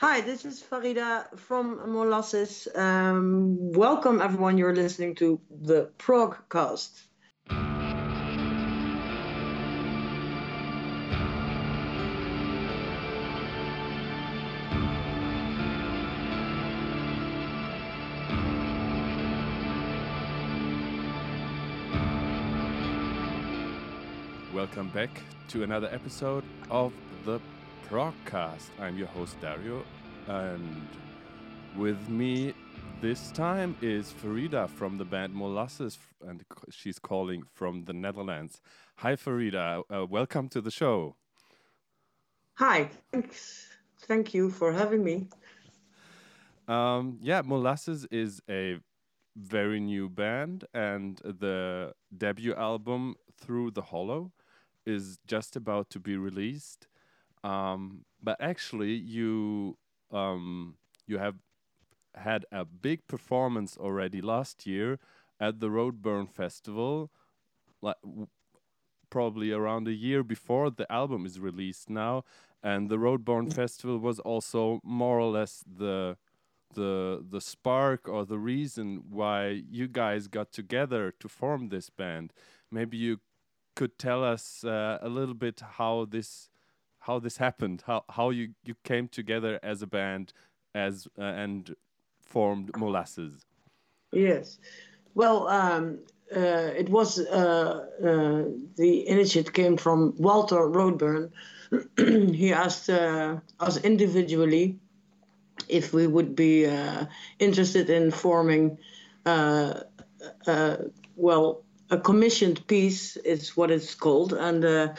Hi, this is Farida from Molasses. Um, welcome, everyone. You're listening to the Progcast. Welcome back to another episode of the Progcast. I'm your host Dario, and with me this time is Farida from the band Molasses, and she's calling from the Netherlands. Hi, Farida. Uh, welcome to the show. Hi. Thanks. Thank you for having me. Um, yeah, Molasses is a very new band, and the debut album Through the Hollow is just about to be released. Um, but actually, you um, you have had a big performance already last year at the Roadburn Festival, like probably around a year before the album is released now. And the Roadburn Festival was also more or less the the the spark or the reason why you guys got together to form this band. Maybe you could tell us uh, a little bit how this how this happened, how how you you came together as a band, as uh, and formed Molasses. Yes, well, um, uh, it was uh, uh, the initiative came from Walter Roadburn. he asked uh, us individually if we would be interested in forming, well, a commissioned piece is what it's called, and uh,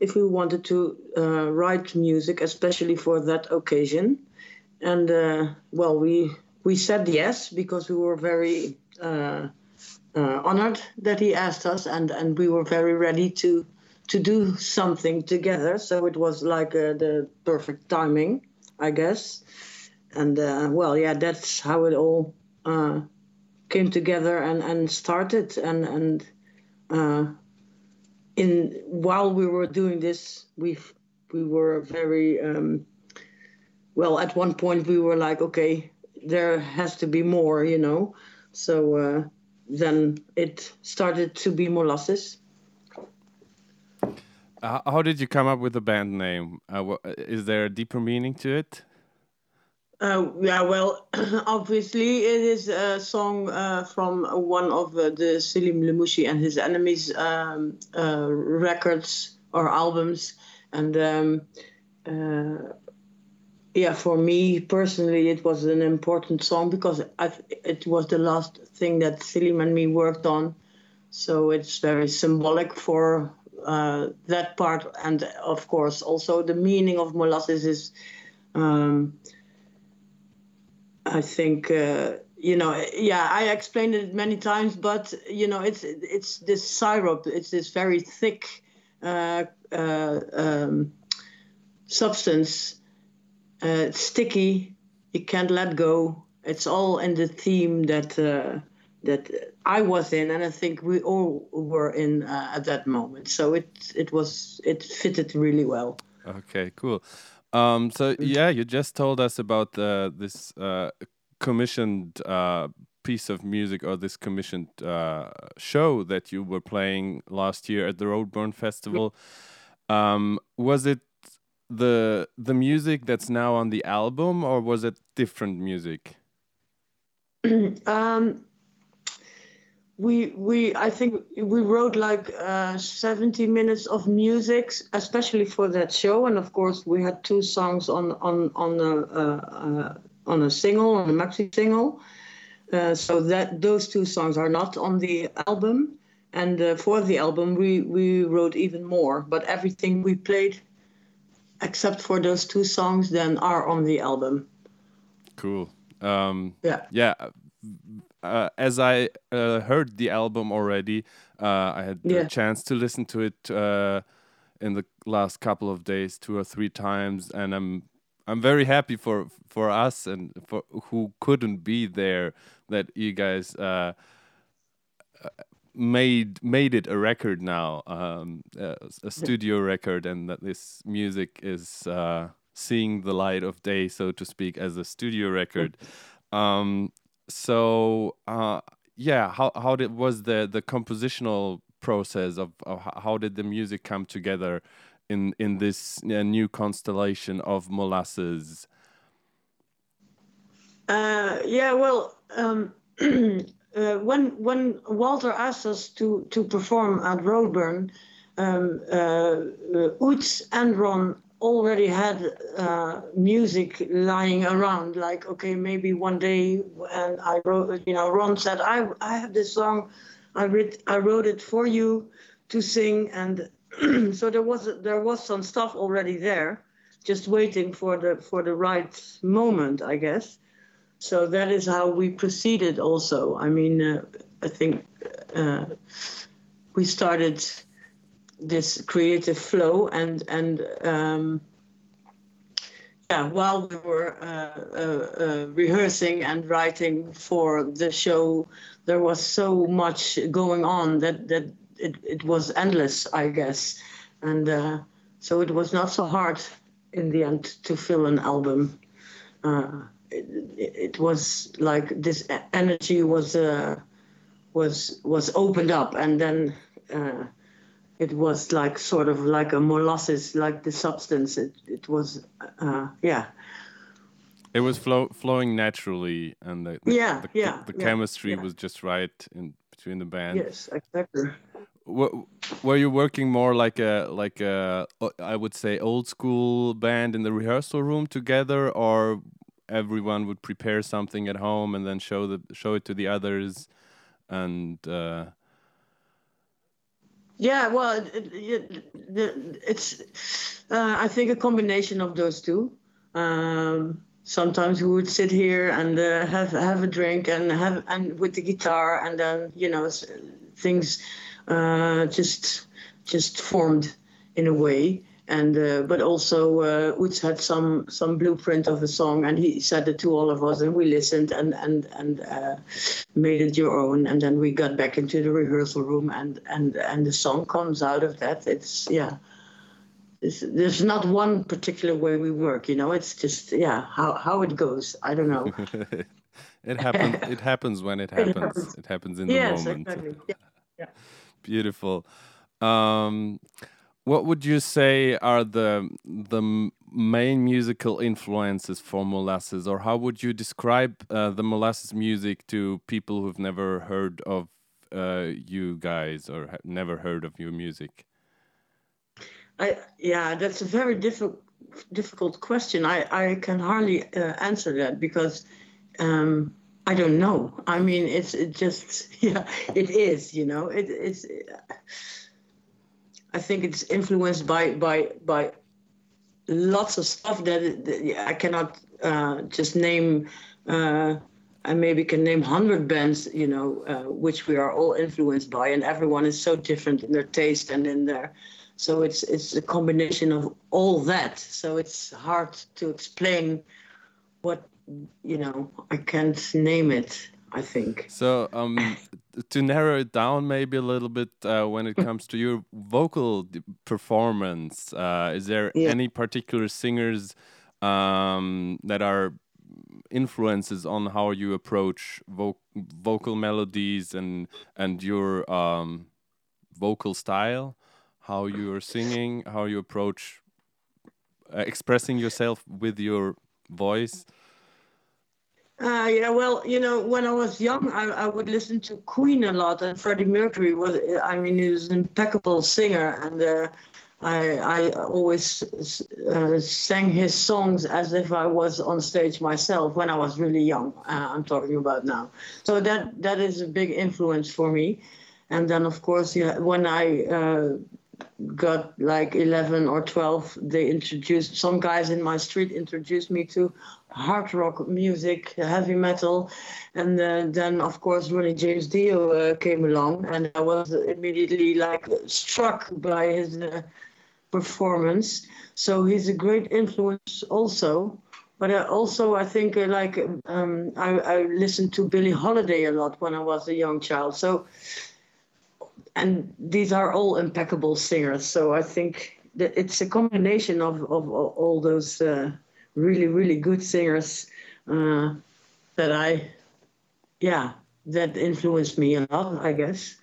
if we wanted to uh, write music, especially for that occasion, and uh, well, we we said yes because we were very uh, uh, honored that he asked us, and and we were very ready to to do something together. So it was like uh, the perfect timing, I guess, and well, yeah, that's how it all came together and, and started. And and uh, in while we were doing this we we were very um, well at one point we were like okay there has to be more you know? So uh, then it started to be molasses. How did you come up with the band name? Uh, is there a deeper meaning to it uh, yeah, well, obviously it is a song uh, from one of uh, the Selim Lemouchi and his enemies um, uh, records or albums, and um, uh, yeah, for me personally, it was an important song because I, it was the last thing that Selim and me worked on, so it's very symbolic for uh, that part, and of course also the meaning of molasses is. Um, I think uh, you know, yeah, I explained it many times, but you know, it's it's this syrup. It's this very thick uh, uh, um, substance. Uh, it's sticky. You can't let go. It's all in the theme that uh, that I was in, and I think we all were in uh, at that moment. So it it was it fitted really well. Okay, cool. Um, so mm. yeah, you just told us about uh, this uh, commissioned uh, piece of music or this commissioned uh, show that you were playing last year at the Roadburn Festival. Um, was it the the music that's now on the album, or was it different music? um, we we I think we wrote like uh, 70 minutes of music, especially for that show, and of course we had two songs on on on a, uh, on a single on a maxi single. Uh, so that those two songs are not on the album, and uh, for the album we we wrote even more. But everything we played, except for those two songs, then are on the album. Cool. Um, yeah. Yeah uh, as I uh, heard the album already, uh, I had yeah. the chance to listen to it uh, in the last couple of days, two or three times, and I'm I'm very happy for for us and for who couldn't be there that you guys uh, uh, made made it a record now, um, a, a, studio record, and that this music is seeing the light of day, so to speak, as a studio record. Um, so uh, yeah, how how did was the the compositional process of, of how did the music come together in in this uh, new constellation of molasses? Uh, yeah, well, um, uh, when when Walter asked us to to perform at Roadburn, um, uh, Oeds and Ron already had uh, music lying around. Like, okay, maybe one day, and I wrote, you know, Ron said, I I have this song, I read I wrote it for you to sing, and so there was there was some stuff already there, just waiting for the for the right moment, I guess. So that is how we proceeded. Also, I mean, uh, I think uh, we started this creative flow and and um, yeah, while we were uh, uh, uh, rehearsing and writing for the show, there was so much going on that that it, it was endless, I guess, and uh, so it was not so hard in the end to fill an album. Uh, it, it, was like this energy was uh, was was opened up, and then it was like sort of like a molasses, like the substance. It it was, uh, yeah. It was flow, flowing naturally, and the, the yeah, the, yeah, the, yeah, chemistry yeah. was just right in between the band. Yes, exactly. Were, were you working more like a like a I would say old school band in the rehearsal room together, or everyone would prepare something at home and then show the show it to the others, and uh, yeah, well, it, it, it's uh, I think a combination of those two. Um, sometimes we would sit here and uh, have have a drink and have and with the guitar, and then you know things uh, just just formed in a way and uh, but also uh, Oeds had some some blueprint of a song, and he said it to all of us, and we listened and and and uh, made it your own, and then we got back into the rehearsal room, and and and the song comes out of that. It's yeah. It's, there's not one particular way we work, you know. It's just yeah, how how it goes. I don't know. it happens. It happens when it happens. It happens, it happens in the yes, moment. Exactly. Yeah. yeah. Beautiful. Um, what would you say are the the main musical influences for Molasses, or how would you describe uh, the Molasses music to people who've never heard of uh, you guys or never heard of your music? I yeah, that's a very difficult difficult question. I I can hardly uh, answer that because. Um, I don't know. I mean, it's it just yeah, it is. You know, it, it's. I think it's influenced by by by lots of stuff that, that I cannot uh, just name. Uh, I maybe can name hundred bands, you know, uh, which we are all influenced by, and everyone is so different in their taste and in their. So it's it's a combination of all that. So it's hard to explain what you know. I can't name it. I think. So, um, to narrow it down, maybe a little bit, uh, when it comes to your vocal performance, uh, is there yeah. any particular singers um, that are influences on how you approach vo vocal melodies and and your um, vocal style, how you are singing, how you approach uh, expressing yourself with your voice? Uh, yeah, well, you know, when I was young, I, I would listen to Queen a lot, and Freddie Mercury was, I mean, he was an impeccable singer, and uh, I, I always uh, sang his songs as if I was on stage myself when I was really young. Uh, I'm talking about now. So that that is a big influence for me. And then, of course, yeah, when I uh, got like 11 or 12 they introduced some guys in my street introduced me to hard rock music heavy metal and uh, then of course Ronnie James Dio uh, came along and I was immediately like struck by his uh, performance so he's a great influence also but I also I think uh, like um, I, I listened to Billie Holiday a lot when I was a young child so and these are all impeccable singers. So I think that it's a combination of, of, all those uh, really really good singers uh, that I, yeah, that influenced me a lot, I guess.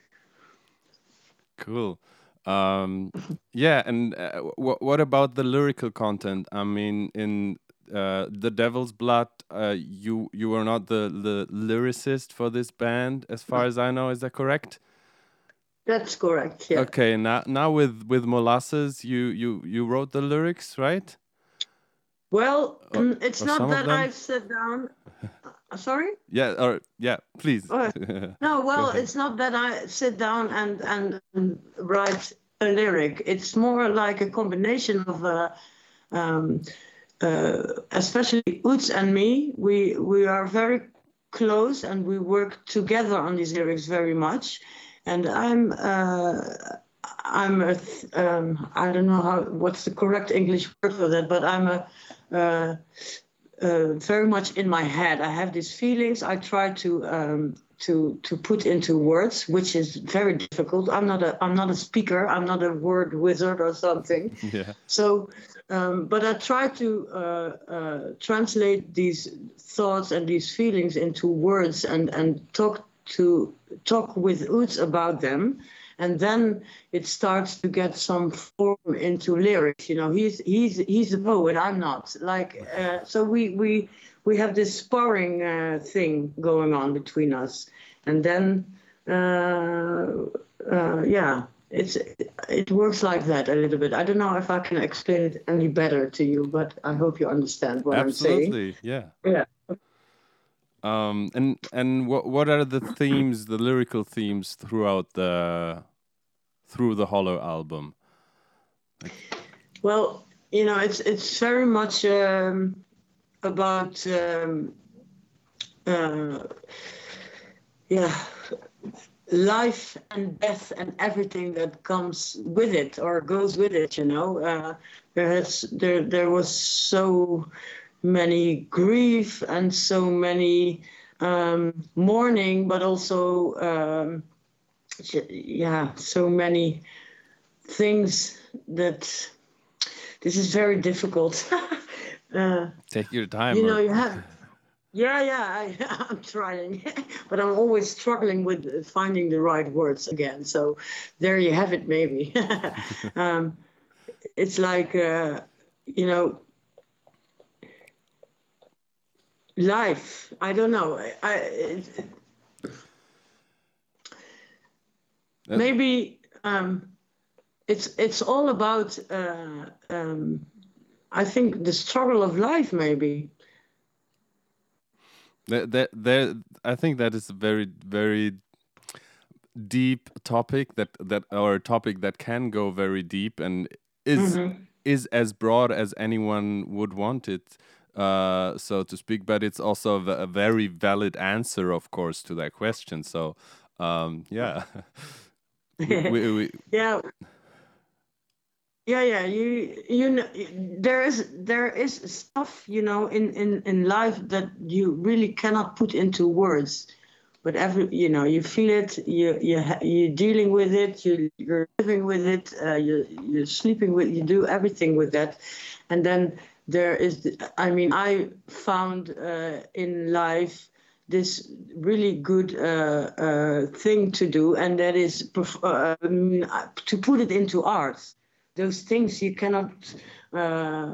Cool. Um, yeah, and uh, what about the lyrical content? I mean, in uh, the Devil's Blood, uh, you you were not the the lyricist for this band, as far as I know. Is that correct? That's correct. Yeah. Okay. Now now with with Molasses, you you you wrote the lyrics, right? Well, or, mm, it's not that I've sat down. Uh, sorry. Yeah. Or yeah. Please. Oh, no. Well, it's not that I sit down and and, and write a lyric. It's more like a combination of. Uh, um, uh, especially Oeds and me, we we are very close and we work together on these lyrics very much. And I'm uh, I'm a um, I don't know how what's the correct English word for that, but I'm a uh, uh, very much in my head. I have these feelings. I try to um, to to put into words, which is very difficult. I'm not a I'm not a speaker. I'm not a word wizard or something. Yeah. So um, but I try to uh, uh, translate these thoughts and these feelings into words and, and talk to talk with Oeds about them, and then it starts to get some form into lyrics. You know, he's he's he's a poet. I'm not. Like uh, so, we we we have this sparring uh, thing going on between us, and then uh, uh, yeah it's it works like that a little bit. I don't know if I can explain it any better to you, but I hope you understand what Absolutely, I'm saying. Absolutely, yeah. Yeah. Um, and and what what are the themes, the lyrical themes throughout the through the Hollow album? Well, you know, it's it's very much um, about um, uh, yeah life and death and everything that comes with it or goes with it you know uh, there has there there was so many grief and so many um, mourning but also um, yeah so many things that this is very difficult uh, take your time you know you have yeah, yeah, I, am trying, but I'm always struggling with finding the right words again. So there you have it, maybe. um, it's like, uh, you know, life. I don't know. I, it, maybe um, it's it's all about. Uh, um, I think the struggle of life, maybe that that there I think that is a very very deep topic that that or a topic that can go very deep and is mm -hmm. is as broad as anyone would want it uh, so to speak but it's also a, very valid answer of course to that question. So um, yeah. We, we, we, yeah. Yeah yeah. You you know there is there is stuff you know in in in life that you really cannot put into words. But every you know you feel it you you you're dealing with it you you're living with it uh, you you're sleeping with you do everything with that. And then there is i mean i found uh, in life this really good uh, uh thing to do and that is uh, um, to put it into art those things you cannot uh,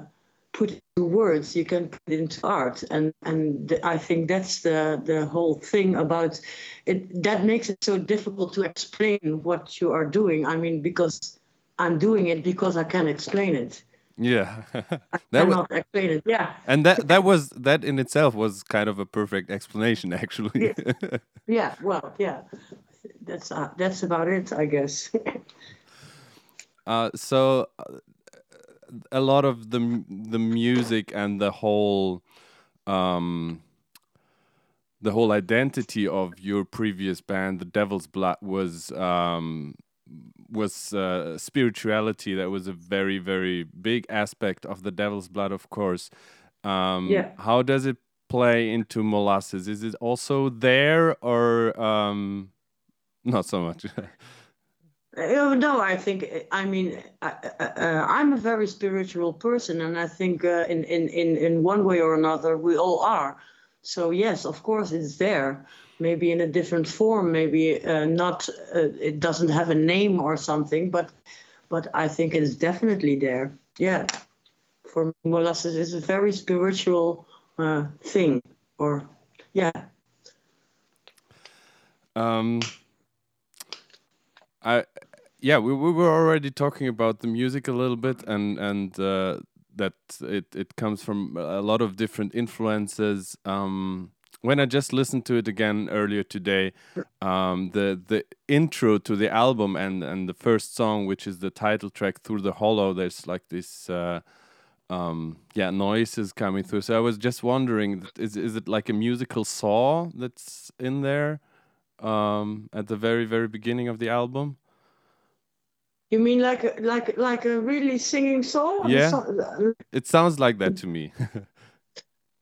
put into words you can put into art. And and i think that's the the whole thing about it. That makes it so difficult to explain what you are doing. I mean because i'm doing it because i can explain it yeah. That was yeah. And that that was that in itself was kind of a perfect explanation actually. Yeah, yeah well yeah. That's uh, that's about it i guess. Uh, so uh, a lot of the the music and the whole um, the whole identity of your previous band, the Devil's Blood, was um, was uh, spirituality. That was a very very big aspect of the Devil's Blood, of course. Um, yeah. How does it play into Molasses? Is it also there or um, not so much? Uh, no, I think I mean I, am uh, a very spiritual person, and I think uh, in, in in in one way or another we all are. So yes, of course it's there. Maybe in a different form. Maybe uh, not. Uh, it doesn't have a name or something, but but I think it's definitely there. Yeah, for molasses is a very spiritual uh, thing. Or yeah. Um. I yeah, we, we were already talking about the music a little bit, and and uh, that it it comes from a lot of different influences. Um, when I just listened to it again earlier today, um, the the intro to the album and and the first song, which is the title track, "Through the Hollow," there's like this. Uh, um, yeah, noises coming through. So I was just wondering, is is it like a musical saw that's in there um, at the very very beginning of the album? You mean like a, like like a really singing saw? Yeah. So, it sounds like that to me.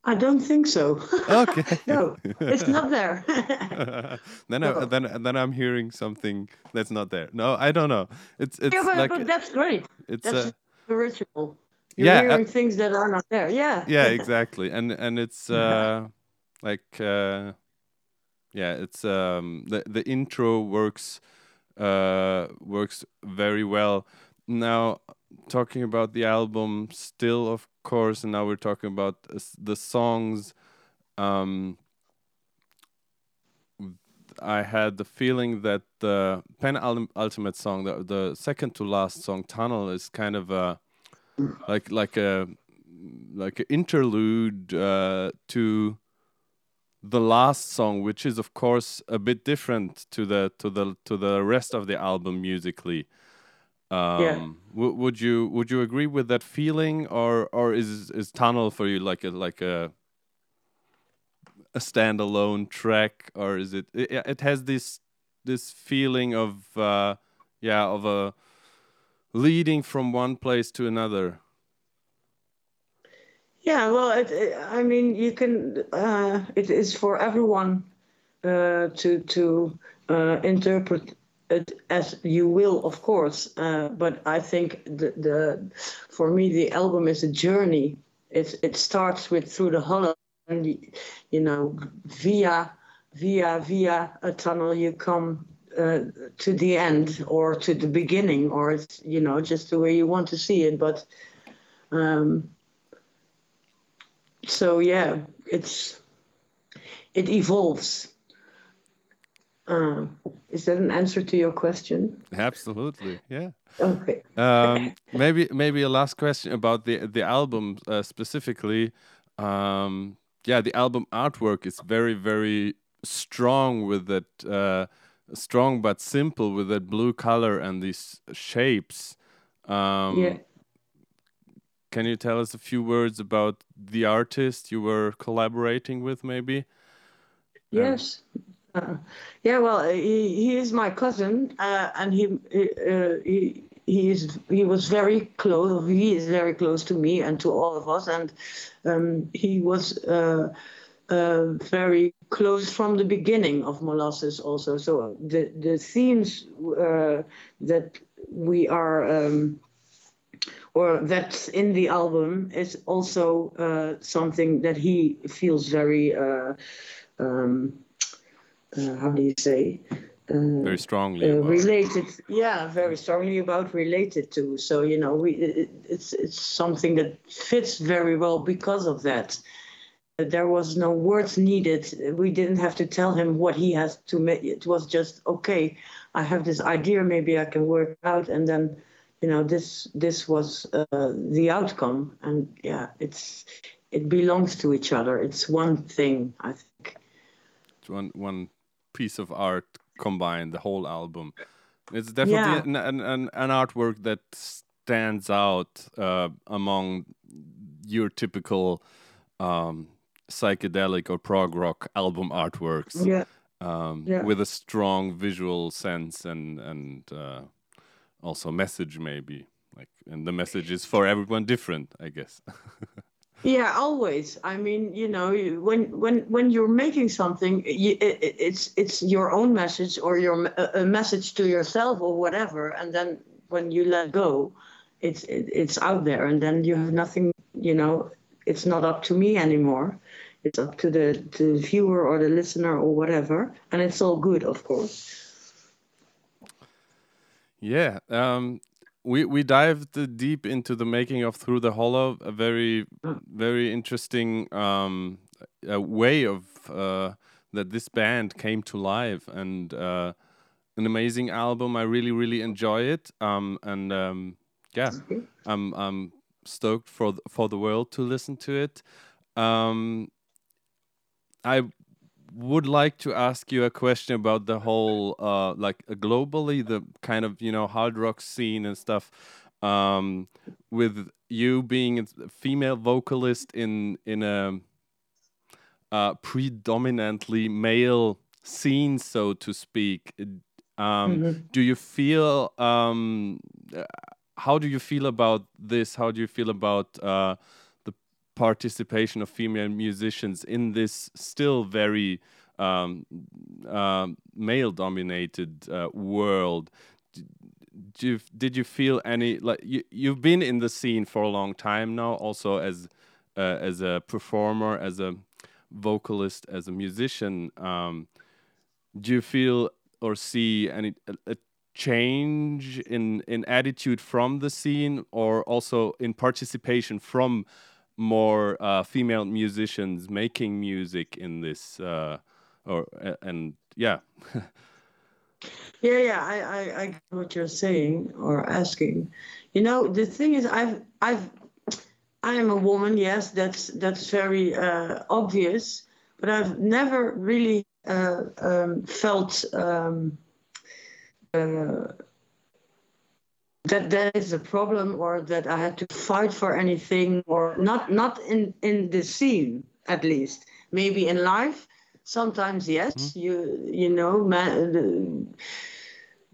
I don't think so. Okay. no, it's not there. then no. I, then then I'm hearing something that's not there. No, I don't know. It's it's yeah, but, like but that's great. It's that's a ritual. You're yeah, hearing uh, things that are not there. Yeah. Yeah, exactly. And and it's uh like uh yeah, it's um the the intro works uh, works very well. Now, talking about the album, still, of course, and now we're talking about the songs. Um, I had the feeling that the penultimate song, the the second to last song, "Tunnel," is kind of a like like a like an interlude uh, to the last song, which is of course a bit different to the to the to the rest of the album musically. Um, yeah. would you would you agree with that feeling, or or is is Tunnel for you like a like a a standalone track, or is it it, it has this this feeling of uh, yeah of a leading from one place to another. Yeah, well, it, it, I mean, you can. Uh, it is for everyone uh, to to uh, interpret it as you will, of course. Uh, but I think the, the for me the album is a journey. It it starts with through the hollow, and you know, via via via a tunnel you come uh, to the end or to the beginning, or it's you know just the way you want to see it. But um, so yeah, it's it evolves. Uh, is that an answer to your question? Absolutely, yeah. Okay. Um, maybe maybe a last question about the the album uh, specifically. Um, yeah, the album artwork is very very strong with that uh, strong but simple with that blue color and these shapes. Um, yeah. Can you tell us a few words about the artist you were collaborating with, maybe? Yes. Uh, yeah, well, he, he is my cousin, uh, and he uh, he he is he was very close. He is very close to me and to all of us, and um, he was uh, uh, very close from the beginning of Molasses also. So the the themes that we are. Um, or that's in the album is also something that he feels very um, uh, how do you say uh, very strongly uh, related yeah very strongly about related to. So you know we it, it's it's something that fits very well because of that. There was no words needed. We didn't have to tell him what he has to make it was just okay i have this idea maybe i can work out. And then you know this this was uh, the outcome. And yeah it's it belongs to each other. It's one thing i think. It's one one piece of art combined the whole album it's definitely yeah. an, an, an, an, artwork that stands out uh, among your typical um, psychedelic or prog rock album artworks yeah. Um, yeah. with a strong visual sense and and uh, also message maybe like and the message is for everyone different i guess Yeah, always. I mean, you know, when when when you're making something, you, it, it's it's your own message or your a message to yourself or whatever, and then when you let go, it's it, it's out there, and then you have nothing. You know, it's not up to me anymore. It's up to the to the viewer or the listener or whatever, and it's all good, of course. Yeah. Um, we we dived deep into the making of Through the Hollow, a very very interesting um, way of uh, that this band came to life, and uh, an amazing album. I really really enjoy it, um, and um, yeah, I'm I'm stoked for for the world to listen to it. Um, I would like to ask you a question about the whole uh like uh, globally the kind of you know hard rock scene and stuff um with you being a female vocalist in in a uh, predominantly male scene so to speak um mm -hmm. do you feel um uh, how do you feel about this how do you feel about uh participation of female musicians in this still very um, uh, male dominated uh, world. Did you, did you feel any like you, you've been in the scene for a long time now also as uh, as a performer as a vocalist as a musician. Um, do you feel or see any a, a change in in attitude from the scene or also in participation from more uh, female musicians making music in this uh, or and yeah. Yeah yeah I, I i get what you're saying or asking. You know the thing is i've i've i am a woman yes that's that's very uh, obvious but i've never really uh, um, felt um, uh, that that is a problem or that I had to fight for anything or not not in in the scene at least. Maybe in life sometimes yes mm-hmm. you you know man, the,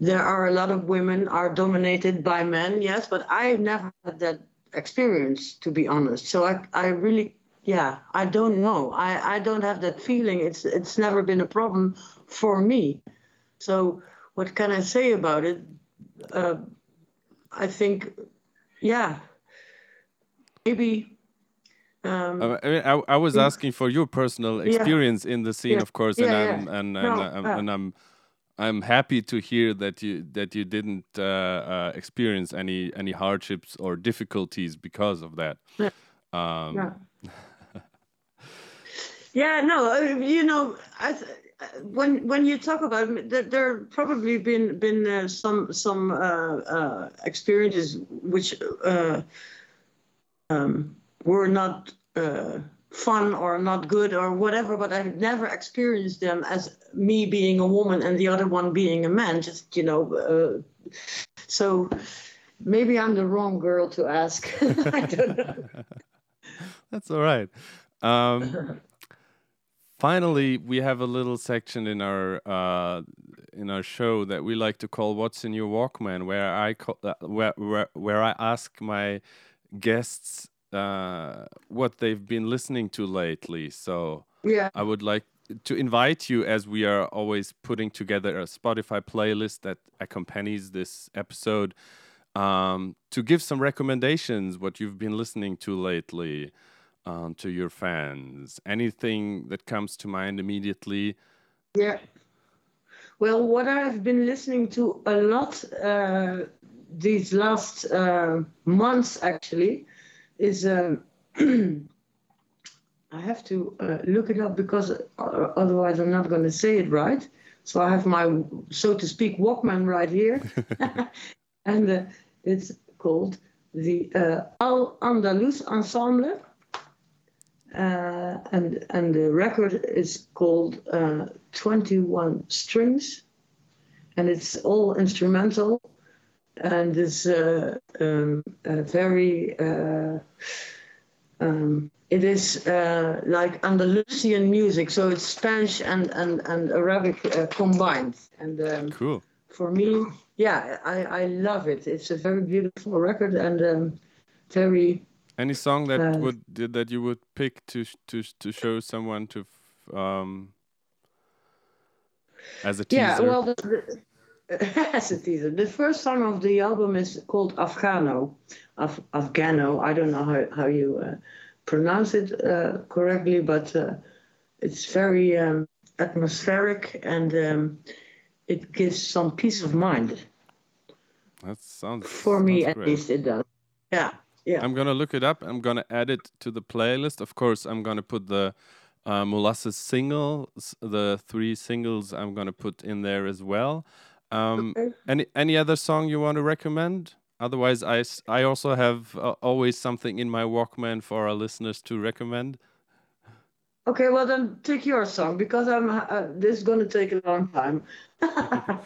there are a lot of women are dominated by men yes but I've never had that experience to be honest. So I I really yeah I don't know. I I don't have that feeling. It's it's never been a problem for me. So what can I say about it? Uh, I think, yeah, maybe. Um, I mean, I, I was asking for your personal experience yeah. in the scene, yeah. of course, yeah, and I'm and, no, and, I'm, and I'm I'm happy to hear that you that you didn't uh, uh, experience any any hardships or difficulties because of that. Yeah. Um, yeah. no, uh, you know, I when when you talk about there, probably been been uh, some some uh, uh, experiences which uh, um, were not uh, fun or not good or whatever, but I've never experienced them as me being a woman and the other one being a man. Just you know, uh, so maybe I'm the wrong girl to ask. I don't know. That's all right. Um, finally, we have a little section in our uh, in our show that we like to call "What's in Your Walkman," where I call, uh, where, where where I ask my guests uh, what they've been listening to lately. So yeah, I would like to invite you, as we are always putting together a Spotify playlist that accompanies this episode, um, to give some recommendations what you've been listening to lately um, to your fans? Anything that comes to mind immediately? Yeah. Well, what I've been listening to a lot uh, these last uh, months actually is um, I have to uh, look it up because uh, otherwise I'm not going to say it right. So I have my, so to speak, Walkman right here, and uh, it's called the uh, Al Andalus Ensemble uh, and and the record is called uh, 21 Strings, and it's all instrumental, and it's uh, um, very. Uh, um, it is uh, like Andalusian music, so it's Spanish and and and Arabic uh, combined. And um, cool. For me, yeah, I I love it. It's a very beautiful record and um, very Any song that uh, would that you would pick to to to show someone to um as a teaser? Yeah, well, the, the, as a teaser. The first song of the album is called Afghano. Af, Afghano. I don't know how how you uh, pronounce it uh, correctly, but uh, it's very um, atmospheric and um, it gives some peace of mind. That sounds for me at great. least it does. Yeah. Yeah. I'm gonna look it up. I'm gonna add it to the playlist. Of course, I'm gonna put the uh, molasses singles, the three singles. I'm gonna put in there as well. Um, okay. Any any other song you want to recommend? Otherwise, I I also have uh, always something in my Walkman for our listeners to recommend. Okay, well then take your song because I'm. Uh, this is going to take a long time.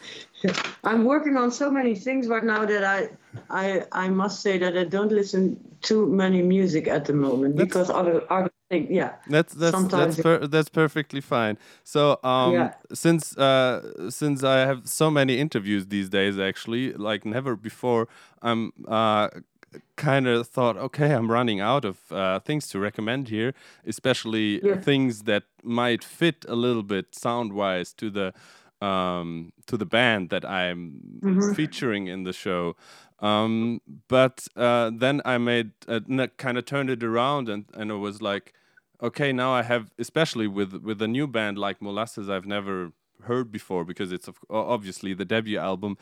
I'm working on so many things right now that I, I, I must say that I don't listen to many music at the moment that's, because other other things. Yeah. That's that's Sometimes that's per, that's perfectly fine. So um, yeah. since uh since I have so many interviews these days, actually, like never before, I'm uh kind of thought, okay, I'm running out of uh, things to recommend here, especially yeah. things that might fit a little bit sound wise to the um, to the band that I'm mm-hmm. featuring in the show. Um, but uh, then I made uh, kind of turned it around and and it was like, okay, now I have, especially with with a new band like Molasses, I've never heard before because it's obviously the debut album.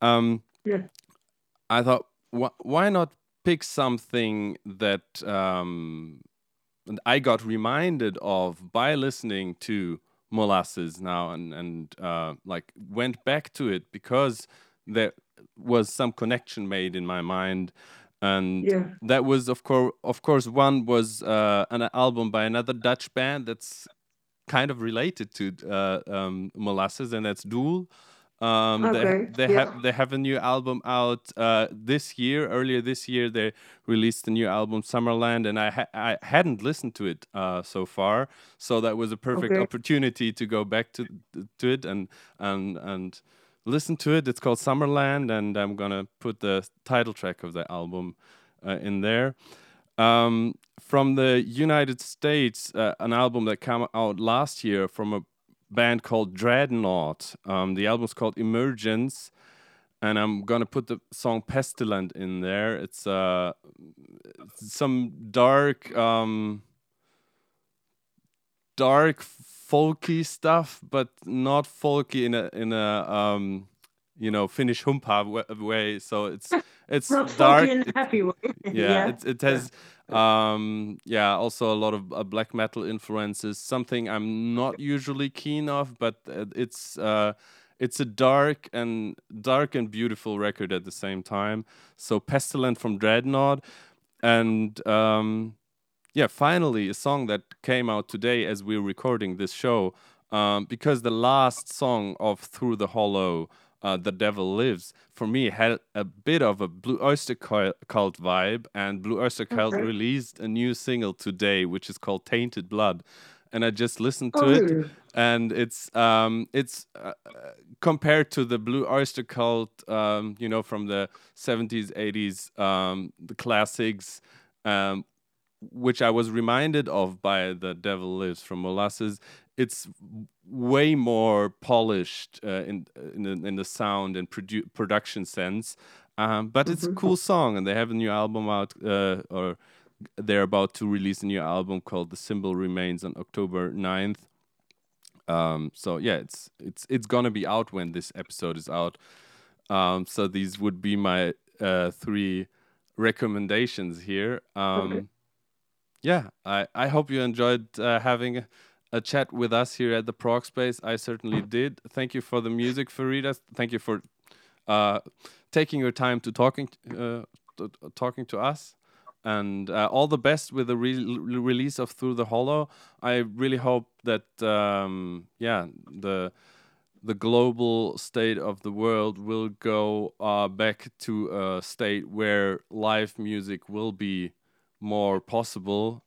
Um, yeah. I thought wh why not pick something that um, I got reminded of by listening to Molasses now and and uh, like went back to it because there was some connection made in my mind and yeah. that was of course of course one was uh, an album by another Dutch band that's kind of related to uh, um, Molasses and that's Dool um, okay. They, they yeah. have they have a new album out uh, this year. Earlier this year, they released a new album, Summerland, and I ha I hadn't listened to it uh, so far, so that was a perfect okay. opportunity to go back to to it and and and listen to it. It's called Summerland, and I'm gonna put the title track of the album uh, in there. Um, from the United States, uh, an album that came out last year from a band called Dreadnought. Um, the album's called Emergence, and I'm gonna put the song Pestilent in there. It's uh, some dark, um, dark folky stuff, but not folky in a in a um, you know Finnish humppa way. So it's it's not dark. in a happy way. yeah, yeah. It, it has um, yeah, also a lot of uh, black metal influences. Something I'm not usually keen of, but uh, it's uh, it's a dark and dark and beautiful record at the same time. So Pestilent from Dreadnought, and um, yeah, finally a song that came out today as we're recording this show. Um, because the last song of Through the Hollow uh, The Devil Lives, for me, had a bit of a Blue Oyster Cult vibe. And Blue Oyster Cult okay. released a new single today, which is called Tainted Blood. And I just listened to oh. it, and it's um, it's uh, compared to the Blue Oyster Cult, um, you know, from the seventies, eighties, um, the classics, um, which I was reminded of by the Devil Lives from Molasses it's way more polished uh, in in the, in the sound and produ- production sense. Um, but it's a mm-hmm. cool song, and they have a new album out, uh, or they're about to release a new album called "The Symbol Remains" on October 9th. Um, so yeah, it's it's it's gonna be out when this episode is out. Um, so these would be my uh, three recommendations here. Um, okay. Yeah, I I hope you enjoyed uh, having a chat with us here at the Prog Space. I certainly did. Thank you for the music, Farida. Thank you for uh, taking your time to talking uh, to, talking to us. And uh, all the best with the re release of Through the Hollow. I really hope that um, yeah the the global state of the world will go uh, back to a state where live music will be more possible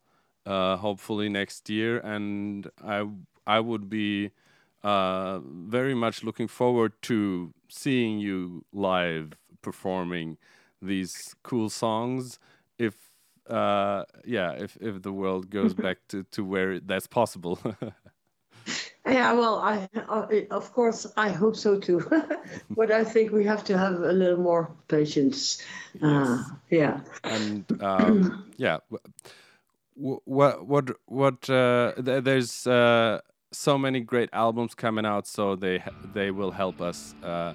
uh, hopefully next year, and I I would be uh, very much looking forward to seeing you live performing these cool songs. If uh, yeah, if if the world goes back to to where that's possible. Yeah, well, I, I, of course I hope so too, but I think we have to have a little more patience. Uh, yes. Uh, yeah. And um, yeah, what what what? Uh, there's uh, so many great albums coming out, so they they will help us uh,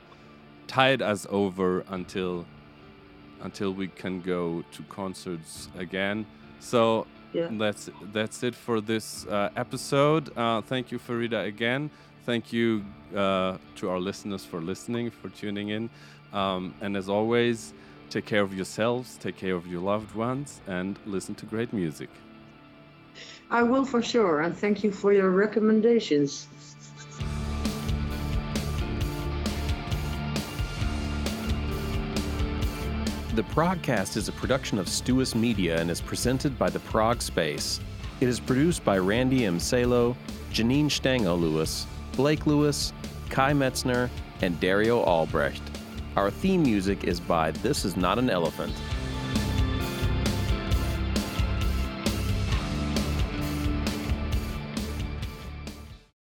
tide us over until until we can go to concerts again. So yeah. that's that's it for this uh, episode. Uh, thank you, Farida, again. Thank you uh, to our listeners for listening, for tuning in. Um, and as always, take care of yourselves, take care of your loved ones, and listen to great music. I will for sure, and thank you for your recommendations. The Progcast is a production of Stuus Media and is presented by the Prog Space. It is produced by Randy M. Salo, Janine Stango Lewis, Blake Lewis, Kai Metzner, and Dario Albrecht. Our theme music is by This Is Not an Elephant.